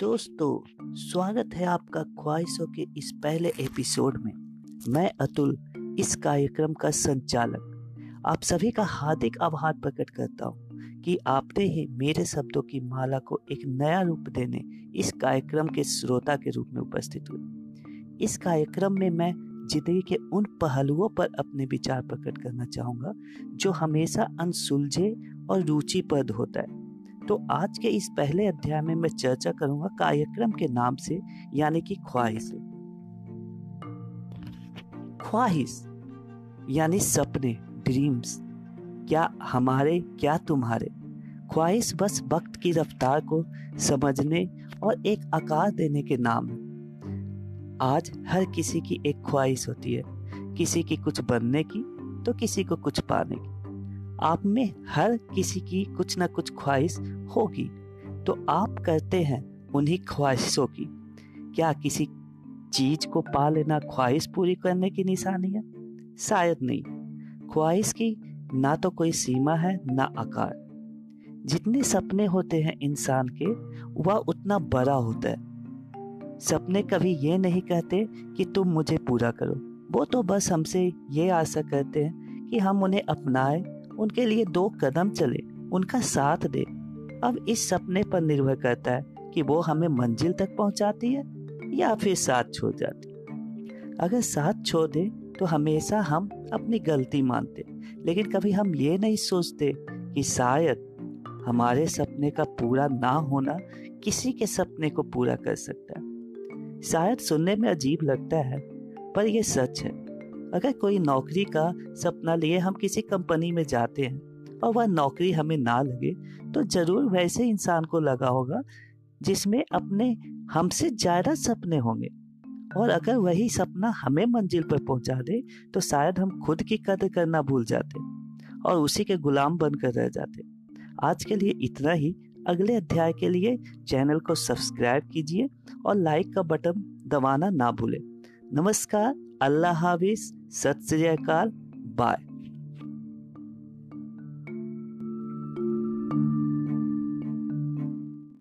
दोस्तों, स्वागत है आपका ख्वाहिशों के इस पहले एपिसोड में। मैं अतुल, इस कार्यक्रम का संचालक। आप सभी का हार्दिक आभार प्रकट करता हूँ कि आपने ही मेरे शब्दों की माला को एक नया रूप देने इस कार्यक्रम के श्रोता के रूप में उपस्थित हुए। इस कार्यक्रम में मैं ज़िंदगी के उन पहलुओं पर अपने विचार प्रकट करना चाहूँगा, जो हमेशा अनसुलझे और रुचिप्रद होता है। तो आज के इस पहले अध्याय में मैं चर्चा करूँगा कार्यक्रम के नाम से, यानी कि ख्वाहिश ख्वाहिश, यानी सपने ड्रीम्स क्या हमारे, क्या तुम्हारे। ख्वाहिश बस वक्त की रफ्तार को समझने और एक आकार देने के नाम है। आज हर किसी की एक ख्वाहिश होती है, किसी की कुछ बनने की तो किसी को कुछ पाने की। आप में हर किसी की कुछ ना कुछ ख्वाहिश होगी। तो आप करते हैं उन्हीं ख्वाहिशों की। क्या किसी चीज़ को पा लेना ख्वाहिश पूरी करने की निशानी है? शायद नहीं। ख्वाहिश की ना तो कोई सीमा है, ना आकार। जितने सपने होते हैं इंसान के, वह उतना बड़ा होता है। सपने कभी ये नहीं कहते कि तुम मुझे पूरा करो। वो तो बस हमसे ये आशा करते हैं कि हम उन्हें अपनाएँ उनके लिए दो कदम चले, उनका साथ दे। अब इस सपने पर निर्भर करता है कि वो हमें मंजिल तक पहुंचाती है या फिर साथ छोड़ जाती अगर साथ छोड़ दे तो हमेशा हम अपनी गलती मानते, लेकिन कभी हम ये नहीं सोचते कि शायद हमारे सपने का पूरा ना होना किसी के सपने को पूरा कर सकता है। शायद सुनने में अजीब लगता है, पर यह सच है। अगर कोई नौकरी का सपना लिए हम किसी कंपनी में जाते हैं और वह नौकरी हमें ना लगे तो ज़रूर वैसे इंसान को लगा होगा जिसमें अपने हमसे ज़्यादा सपने होंगे। और अगर वही सपना हमें मंजिल पर पहुँचा दे तो शायद हम खुद की कदर करना भूल जाते और उसी के गुलाम बनकर रह जाते। आज के लिए इतना ही। अगले अध्याय के लिए चैनल को सब्सक्राइब कीजिए और लाइक का बटन दबाना ना भूलें। नमस्कार। अल्लाह हाफिज। सत श्री अकाल बाय।